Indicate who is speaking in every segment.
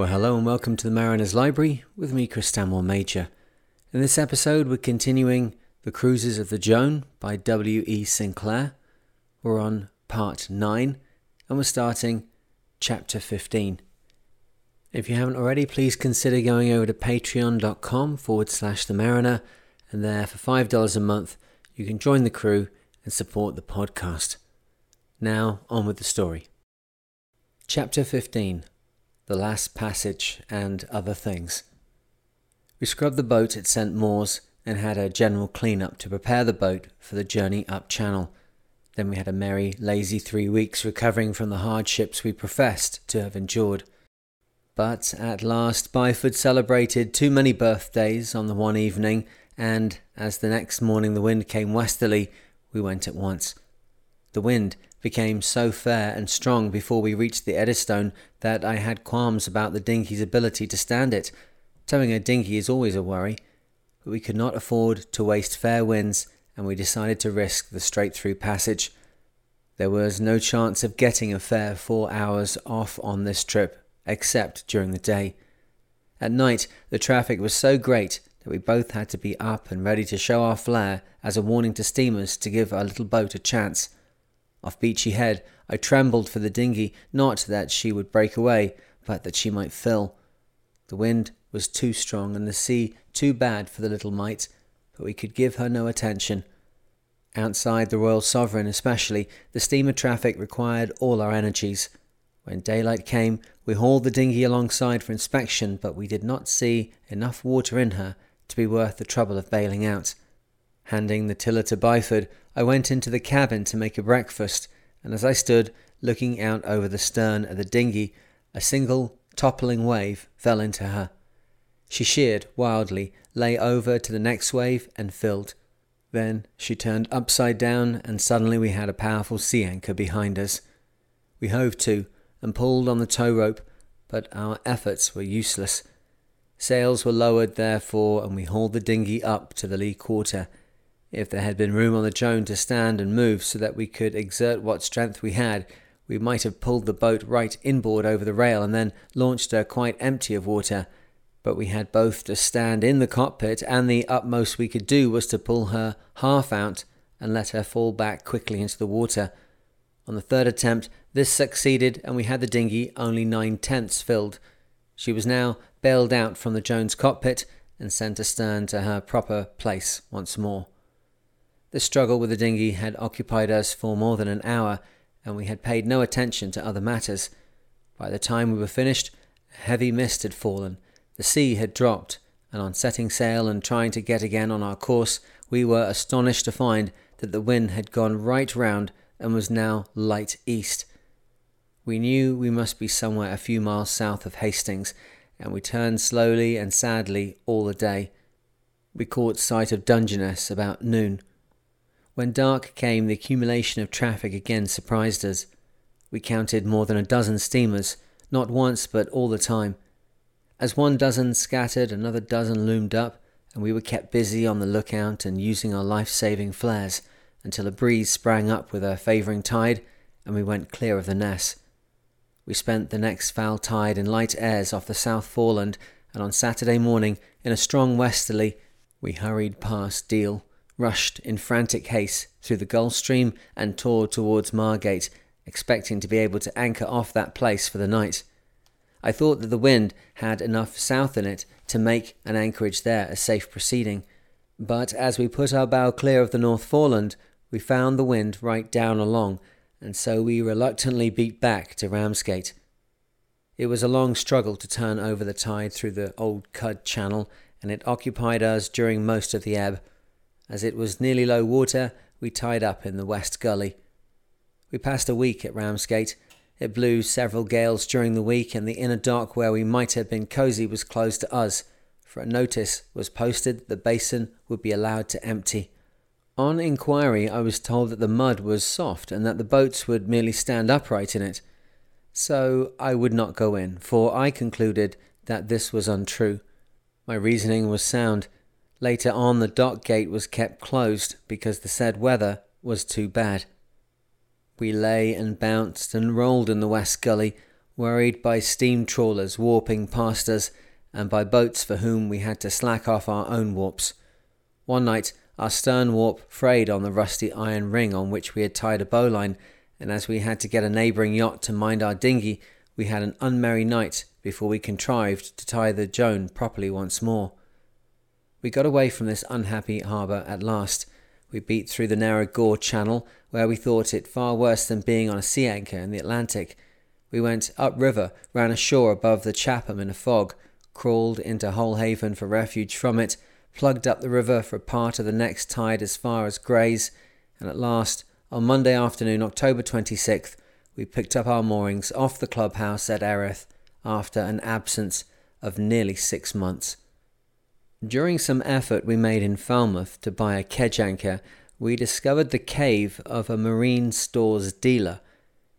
Speaker 1: Well, hello and welcome to the Mariner's Library with me, Chris Stanmore Major. In this episode, we're continuing The Cruises of the Joan by W.E. Sinclair. We're on part 9 and we're starting chapter 15. If you haven't already, please consider going over to patreon.com forward slash the mariner, and there for $5 a month, you can join the crew and support the podcast. Now, on with the story. Chapter 15 The Last Passage and Other Things. We scrubbed the boat at St. Mawes and had a general clean up to prepare the boat for the journey up channel. Then we had a merry, lazy three weeks recovering from the hardships we professed to have endured. But at last Byford celebrated too many birthdays on the one evening, and as the next morning the wind came westerly, we went at once. The wind became so fair and strong before we reached the Eddystone that I had qualms about the dinghy's ability to stand it. Towing a dinghy is always a worry, but we could not afford to waste fair winds, and we decided to risk the straight through passage. There was no chance of getting a fair four hours off on this trip, except during the day. At night, the traffic was so great that we both had to be up and ready to show our flare as a warning to steamers to give our little boat a chance. Off Beachy Head, I trembled for the dinghy, not that she would break away, but that she might fill. The wind was too strong and the sea too bad for the little mite, but we could give her no attention. Outside the Royal Sovereign, especially, the steamer traffic required all our energies. When daylight came, we hauled the dinghy alongside for inspection, but we did not see enough water in her to be worth the trouble of bailing out. Handing the tiller to Byford, I went into the cabin to make a breakfast, and as I stood looking out over the stern of the dinghy, a single toppling wave fell into her. She sheered wildly, lay over to the next wave, and filled. Then she turned upside down, and suddenly we had a powerful sea anchor behind us. We hove to and pulled on the tow rope, but our efforts were useless. Sails were lowered, therefore, and we hauled the dinghy up to the lee quarter if there had been room on the Joan to stand and move so that we could exert what strength we had, we might have pulled the boat right inboard over the rail and then launched her quite empty of water. But we had both to stand in the cockpit, and the utmost we could do was to pull her half out and let her fall back quickly into the water. On the third attempt, this succeeded, and we had the dinghy only nine tenths filled. She was now bailed out from the Joan's cockpit and sent astern to her proper place once more. The struggle with the dinghy had occupied us for more than an hour, and we had paid no attention to other matters. By the time we were finished, a heavy mist had fallen, the sea had dropped, and on setting sail and trying to get again on our course, we were astonished to find that the wind had gone right round and was now light east. We knew we must be somewhere a few miles south of Hastings, and we turned slowly and sadly all the day. We caught sight of Dungeness about noon. When dark came, the accumulation of traffic again surprised us. We counted more than a dozen steamers, not once but all the time. As one dozen scattered, another dozen loomed up, and we were kept busy on the lookout and using our life saving flares until a breeze sprang up with a favouring tide and we went clear of the Ness. We spent the next foul tide in light airs off the South Foreland, and on Saturday morning, in a strong westerly, we hurried past Deal rushed in frantic haste through the Gull Stream and tore towards Margate, expecting to be able to anchor off that place for the night. I thought that the wind had enough south in it to make an anchorage there a safe proceeding, but as we put our bow clear of the North Foreland, we found the wind right down along, and so we reluctantly beat back to Ramsgate. It was a long struggle to turn over the tide through the old Cudd Channel, and it occupied us during most of the ebb. As it was nearly low water, we tied up in the West Gully. We passed a week at Ramsgate. It blew several gales during the week, and the inner dock where we might have been cosy was closed to us, for a notice was posted that the basin would be allowed to empty. On inquiry, I was told that the mud was soft and that the boats would merely stand upright in it. So I would not go in, for I concluded that this was untrue. My reasoning was sound. Later on, the dock gate was kept closed because the said weather was too bad. We lay and bounced and rolled in the West Gully, worried by steam trawlers warping past us and by boats for whom we had to slack off our own warps. One night, our stern warp frayed on the rusty iron ring on which we had tied a bowline, and as we had to get a neighbouring yacht to mind our dinghy, we had an unmerry night before we contrived to tie the Joan properly once more. We got away from this unhappy harbour at last. We beat through the narrow Gore Channel, where we thought it far worse than being on a sea anchor in the Atlantic. We went upriver, ran ashore above the Chapman in a fog, crawled into Holehaven for refuge from it, plugged up the river for part of the next tide as far as Grays, and at last, on Monday afternoon, October 26th, we picked up our moorings off the clubhouse at Erith after an absence of nearly six months. During some effort we made in Falmouth to buy a kedge anchor, we discovered the cave of a marine stores dealer.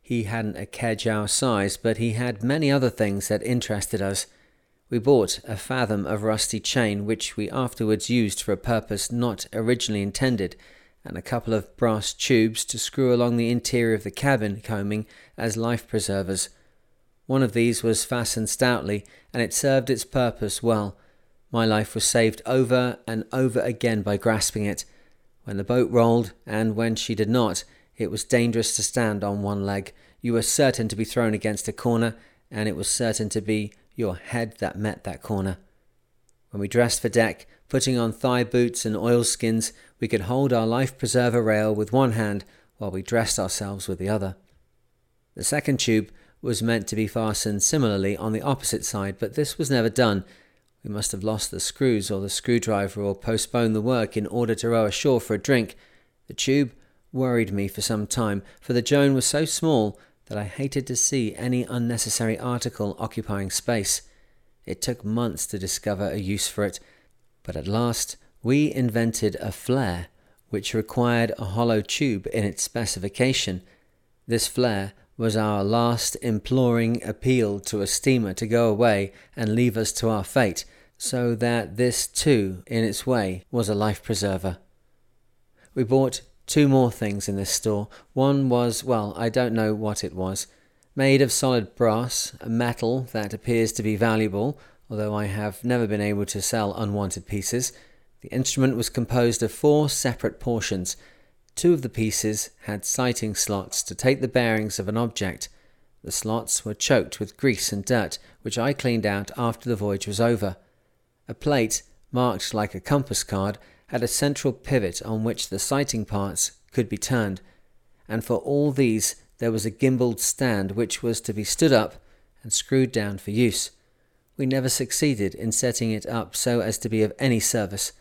Speaker 1: He hadn't a kedge our size, but he had many other things that interested us. We bought a fathom of rusty chain, which we afterwards used for a purpose not originally intended, and a couple of brass tubes to screw along the interior of the cabin coaming as life preservers. One of these was fastened stoutly, and it served its purpose well. My life was saved over and over again by grasping it. When the boat rolled, and when she did not, it was dangerous to stand on one leg. You were certain to be thrown against a corner, and it was certain to be your head that met that corner. When we dressed for deck, putting on thigh boots and oilskins, we could hold our life preserver rail with one hand while we dressed ourselves with the other. The second tube was meant to be fastened similarly on the opposite side, but this was never done. We must have lost the screws or the screwdriver or postponed the work in order to row ashore for a drink. The tube worried me for some time, for the Joan was so small that I hated to see any unnecessary article occupying space. It took months to discover a use for it, but at last we invented a flare which required a hollow tube in its specification. This flare was our last imploring appeal to a steamer to go away and leave us to our fate, so that this too, in its way, was a life preserver. We bought two more things in this store. One was, well, I don't know what it was, made of solid brass, a metal that appears to be valuable, although I have never been able to sell unwanted pieces. The instrument was composed of four separate portions Two of the pieces had sighting slots to take the bearings of an object. The slots were choked with grease and dirt, which I cleaned out after the voyage was over. A plate, marked like a compass card, had a central pivot on which the sighting parts could be turned, and for all these there was a gimbaled stand which was to be stood up and screwed down for use. We never succeeded in setting it up so as to be of any service.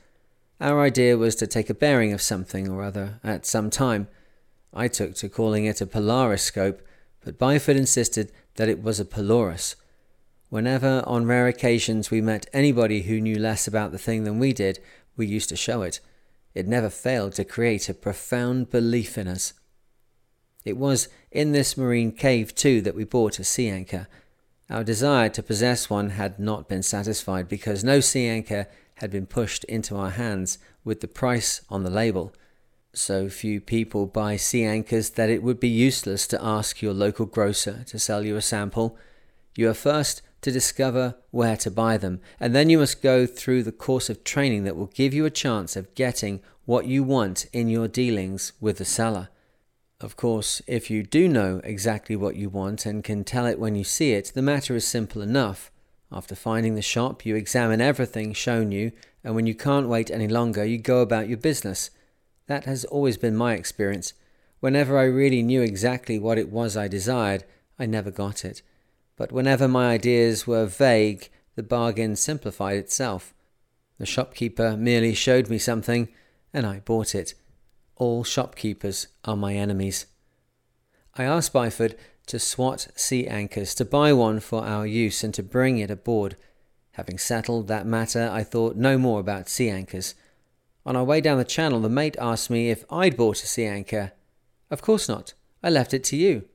Speaker 1: Our idea was to take a bearing of something or other at some time. I took to calling it a polariscope, but Byford insisted that it was a pelorus. Whenever, on rare occasions, we met anybody who knew less about the thing than we did, we used to show it. It never failed to create a profound belief in us. It was in this marine cave, too, that we bought a sea anchor. Our desire to possess one had not been satisfied because no sea anchor had been pushed into our hands with the price on the label. So few people buy sea anchors that it would be useless to ask your local grocer to sell you a sample. You are first to discover where to buy them, and then you must go through the course of training that will give you a chance of getting what you want in your dealings with the seller. Of course, if you do know exactly what you want and can tell it when you see it, the matter is simple enough. After finding the shop, you examine everything shown you, and when you can't wait any longer, you go about your business. That has always been my experience. Whenever I really knew exactly what it was I desired, I never got it. But whenever my ideas were vague, the bargain simplified itself. The shopkeeper merely showed me something, and I bought it. All shopkeepers are my enemies. I asked Byford to swat sea anchors, to buy one for our use, and to bring it aboard. Having settled that matter, I thought no more about sea anchors. On our way down the channel, the mate asked me if I'd bought a sea anchor. Of course not. I left it to you.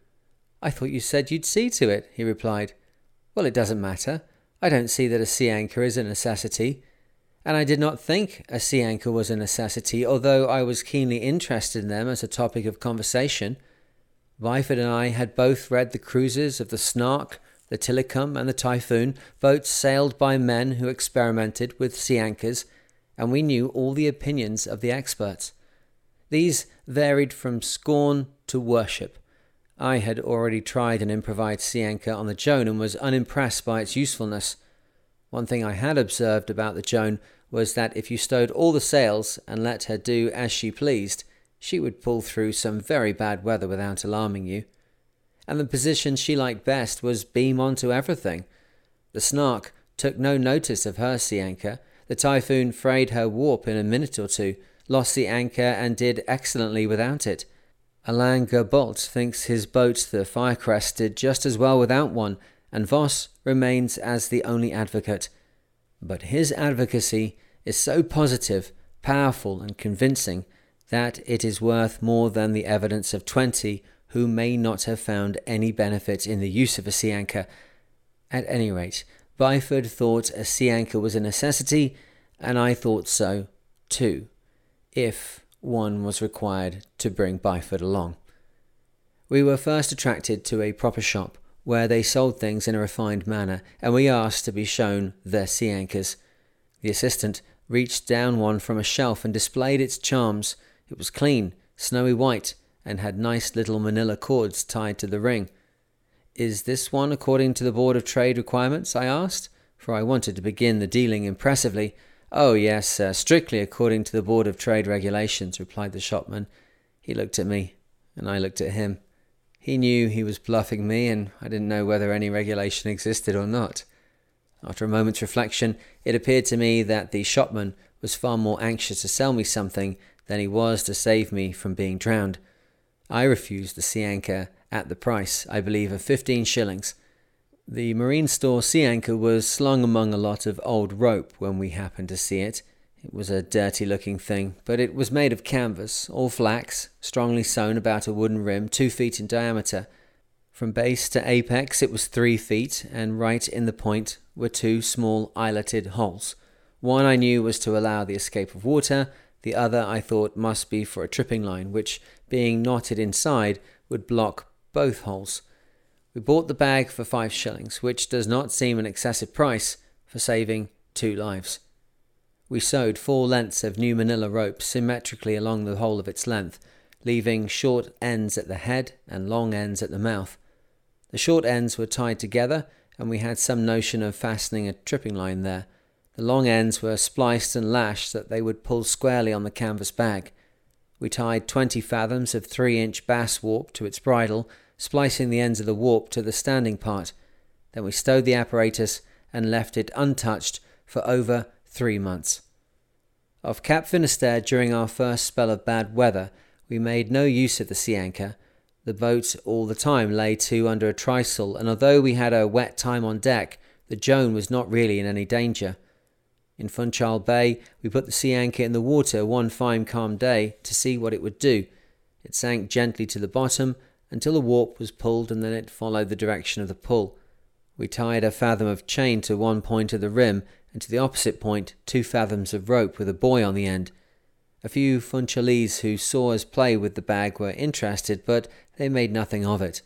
Speaker 1: I thought you said you'd see to it, he replied. Well, it doesn't matter. I don't see that a sea anchor is a necessity. And I did not think a sea anchor was a necessity, although I was keenly interested in them as a topic of conversation. Byford and I had both read the cruises of the Snark, the Tillicum, and the Typhoon, boats sailed by men who experimented with sea anchors, and we knew all the opinions of the experts. These varied from scorn to worship. I had already tried an improvised sea anchor on the Joan and was unimpressed by its usefulness. One thing I had observed about the Joan was that if you stowed all the sails and let her do as she pleased, she would pull through some very bad weather without alarming you. And the position she liked best was beam onto everything. The Snark took no notice of her sea anchor. The Typhoon frayed her warp in a minute or two, lost the anchor, and did excellently without it. Alain Gerbault thinks his boat, the Firecrest, did just as well without one, and Voss remains as the only advocate. But his advocacy is so positive, powerful, and convincing that it is worth more than the evidence of twenty who may not have found any benefit in the use of a sea anchor. At any rate, Byford thought a sea anchor was a necessity, and I thought so too, if one was required to bring Byford along. We were first attracted to a proper shop where they sold things in a refined manner, and we asked to be shown their sea anchors. The assistant reached down one from a shelf and displayed its charms. It was clean, snowy white, and had nice little manila cords tied to the ring. Is this one according to the Board of Trade requirements? I asked, for I wanted to begin the dealing impressively. Oh, yes, sir, strictly according to the Board of Trade regulations, replied the shopman. He looked at me, and I looked at him. He knew he was bluffing me, and I didn't know whether any regulation existed or not. After a moment's reflection, it appeared to me that the shopman was far more anxious to sell me something than he was to save me from being drowned. I refused the sea anchor at the price, I believe, of fifteen shillings. The marine store sea anchor was slung among a lot of old rope when we happened to see it. It was a dirty looking thing, but it was made of canvas, all flax, strongly sewn about a wooden rim, two feet in diameter. From base to apex it was three feet, and right in the point were two small eyeletted holes. One I knew was to allow the escape of water, the other I thought must be for a tripping line, which, being knotted inside, would block both holes. We bought the bag for five shillings, which does not seem an excessive price for saving two lives. We sewed four lengths of new manila rope symmetrically along the whole of its length, leaving short ends at the head and long ends at the mouth. The short ends were tied together, and we had some notion of fastening a tripping line there. The long ends were spliced and lashed so that they would pull squarely on the canvas bag. We tied twenty fathoms of three inch bass warp to its bridle, splicing the ends of the warp to the standing part. Then we stowed the apparatus and left it untouched for over three months. Off Cap Finisterre during our first spell of bad weather, we made no use of the sea anchor. The boat all the time lay to under a trysail, and although we had a wet time on deck, the Joan was not really in any danger. In Funchal Bay, we put the sea anchor in the water one fine calm day to see what it would do. It sank gently to the bottom until the warp was pulled and then it followed the direction of the pull. We tied a fathom of chain to one point of the rim and to the opposite point two fathoms of rope with a buoy on the end. A few Funchalese who saw us play with the bag were interested, but they made nothing of it.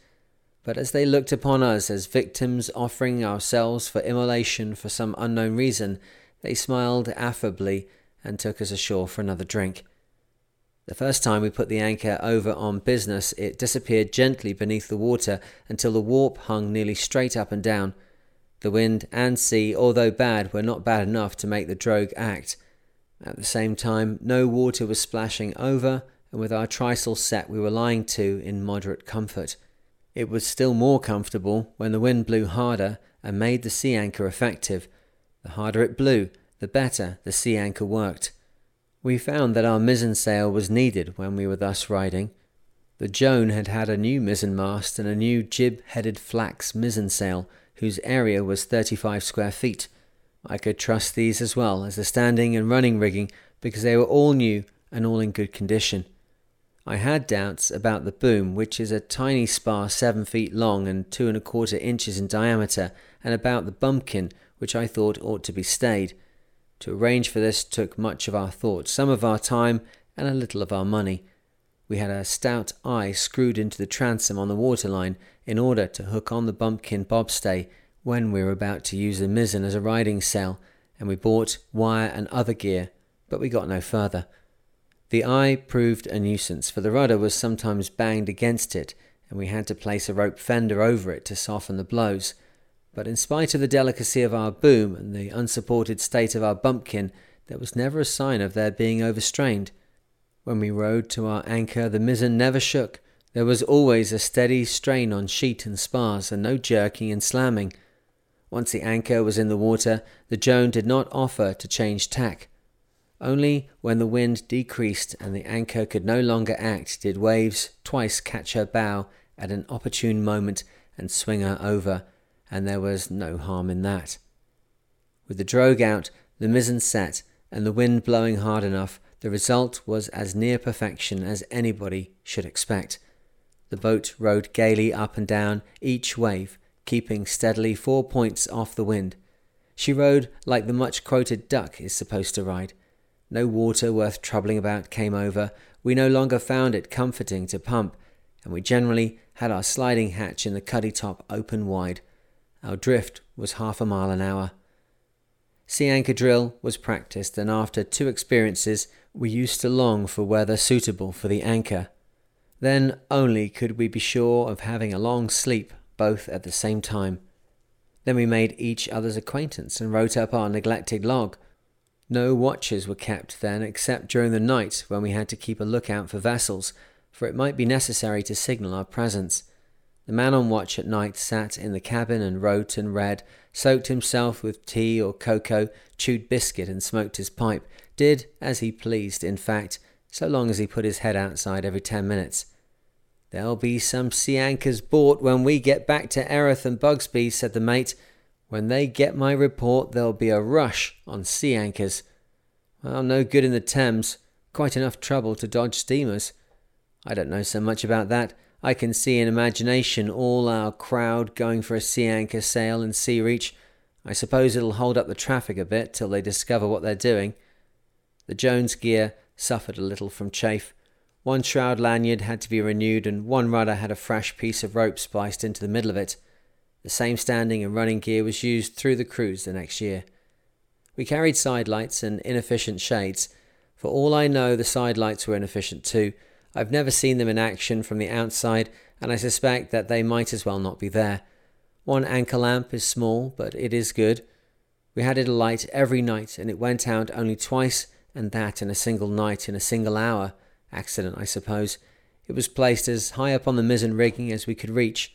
Speaker 1: But as they looked upon us as victims offering ourselves for immolation for some unknown reason, they smiled affably and took us ashore for another drink. The first time we put the anchor over on business, it disappeared gently beneath the water until the warp hung nearly straight up and down. The wind and sea, although bad, were not bad enough to make the drogue act. At the same time, no water was splashing over, and with our trysail set, we were lying to in moderate comfort. It was still more comfortable when the wind blew harder and made the sea anchor effective. The harder it blew, the better the sea anchor worked. We found that our mizzen sail was needed when we were thus riding. The Joan had had a new mizzen mast and a new jib-headed flax mizzen sail, whose area was 35 square feet. I could trust these as well as the standing and running rigging because they were all new and all in good condition. I had doubts about the boom, which is a tiny spar seven feet long and two and a quarter inches in diameter, and about the bumpkin, which I thought ought to be stayed. To arrange for this took much of our thought, some of our time, and a little of our money. we had a stout eye screwed into the transom on the waterline in order to hook on the bumpkin bobstay when we were about to use the mizzen as a riding sail, and we bought wire and other gear, but we got no further. The eye proved a nuisance, for the rudder was sometimes banged against it, and we had to place a rope fender over it to soften the blows. But in spite of the delicacy of our boom and the unsupported state of our bumpkin, there was never a sign of their being overstrained. When we rode to our anchor, the mizzen never shook. There was always a steady strain on sheet and spars, and no jerking and slamming. Once the anchor was in the water, the Joan did not offer to change tack. Only when the wind decreased and the anchor could no longer act did waves twice catch her bow at an opportune moment and swing her over, and there was no harm in that. With the drogue out, the mizzen set, and the wind blowing hard enough, the result was as near perfection as anybody should expect. The boat rode gaily up and down each wave, keeping steadily four points off the wind. She rode like the much quoted duck is supposed to ride. No water worth troubling about came over. We no longer found it comforting to pump, and we generally had our sliding hatch in the cuddy top open wide. Our drift was half a mile an hour. Sea anchor drill was practiced, and after two experiences, we used to long for weather suitable for the anchor. Then only could we be sure of having a long sleep both at the same time. Then we made each other's acquaintance and wrote up our neglected log. No watches were kept then except during the night when we had to keep a lookout for vessels, for it might be necessary to signal our presence. The man on watch at night sat in the cabin and wrote and read, soaked himself with tea or cocoa, chewed biscuit and smoked his pipe, did as he pleased, in fact, so long as he put his head outside every ten minutes. There'll be some sea anchors bought when we get back to Erith and Bugsby, said the mate. When they get my report, there'll be a rush on sea anchors. Well, no good in the Thames. Quite enough trouble to dodge steamers. I don't know so much about that. I can see in imagination all our crowd going for a sea anchor sail and Sea Reach. I suppose it'll hold up the traffic a bit till they discover what they're doing. The Joan's gear suffered a little from chafe. One shroud lanyard had to be renewed, and one rudder had a fresh piece of rope spliced into the middle of it. The same standing and running gear was used through the cruise the next year. We carried sidelights and inefficient shades. For all I know, the sidelights were inefficient too. I've never seen them in action from the outside, and I suspect that they might as well not be there. One anchor lamp is small, but it is good. We had it alight every night, and it went out only twice, and that in a single night, in a single hour. Accident, I suppose. It was placed as high up on the mizzen rigging as we could reach.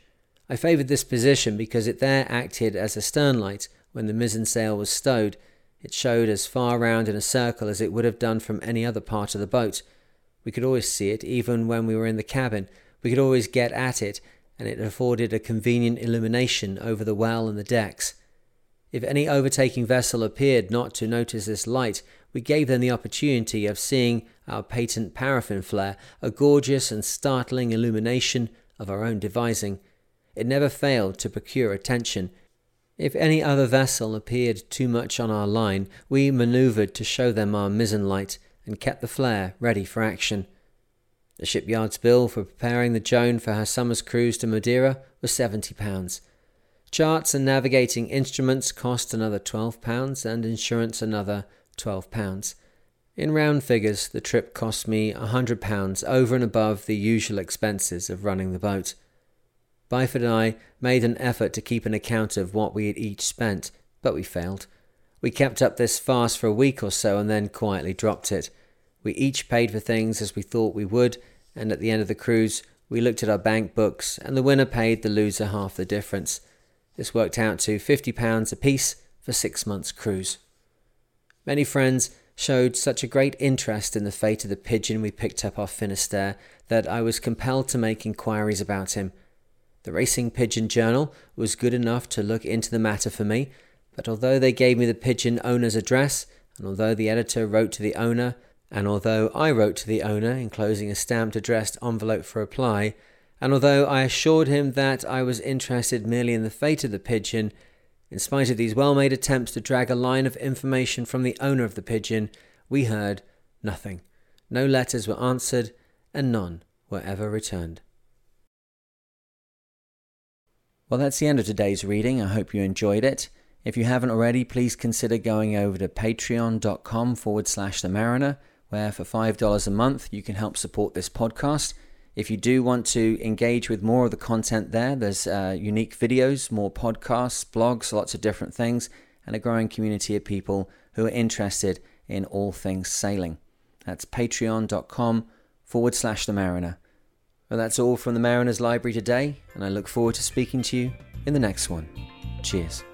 Speaker 1: I favoured this position because it there acted as a stern light when the mizzen sail was stowed. It showed as far round in a circle as it would have done from any other part of the boat. We could always see it, even when we were in the cabin. We could always get at it, and it afforded a convenient illumination over the well and the decks. If any overtaking vessel appeared not to notice this light, we gave them the opportunity of seeing our patent paraffin flare, a gorgeous and startling illumination of our own devising. It never failed to procure attention. If any other vessel appeared too much on our line, we manoeuvred to show them our mizzen light and kept the flare ready for action. The shipyard's bill for preparing the Joan for her summer's cruise to Madeira was seventy pounds. Charts and navigating instruments cost another twelve pounds, and insurance another twelve pounds. In round figures, the trip cost me a hundred pounds over and above the usual expenses of running the boat. Byford and I made an effort to keep an account of what we had each spent, but we failed. We kept up this farce for a week or so and then quietly dropped it. We each paid for things as we thought we would, and at the end of the cruise, we looked at our bank books, and the winner paid the loser half the difference. This worked out to £50 apiece for six months' cruise. Many friends showed such a great interest in the fate of the pigeon we picked up off Finisterre that I was compelled to make inquiries about him. The Racing Pigeon Journal was good enough to look into the matter for me, but although they gave me the pigeon owner's address, and although the editor wrote to the owner, and although I wrote to the owner enclosing a stamped addressed envelope for reply, and although I assured him that I was interested merely in the fate of the pigeon, in spite of these well made attempts to drag a line of information from the owner of the pigeon, we heard nothing. No letters were answered, and none were ever returned. Well, that's the end of today's reading. I hope you enjoyed it. If you haven't already, please consider going over to patreon.com forward slash the mariner, where for $5 a month you can help support this podcast. If you do want to engage with more of the content there, there's uh, unique videos, more podcasts, blogs, lots of different things, and a growing community of people who are interested in all things sailing. That's patreon.com forward slash the mariner. Well, that's all from the Mariner's Library today, and I look forward to speaking to you in the next one. Cheers.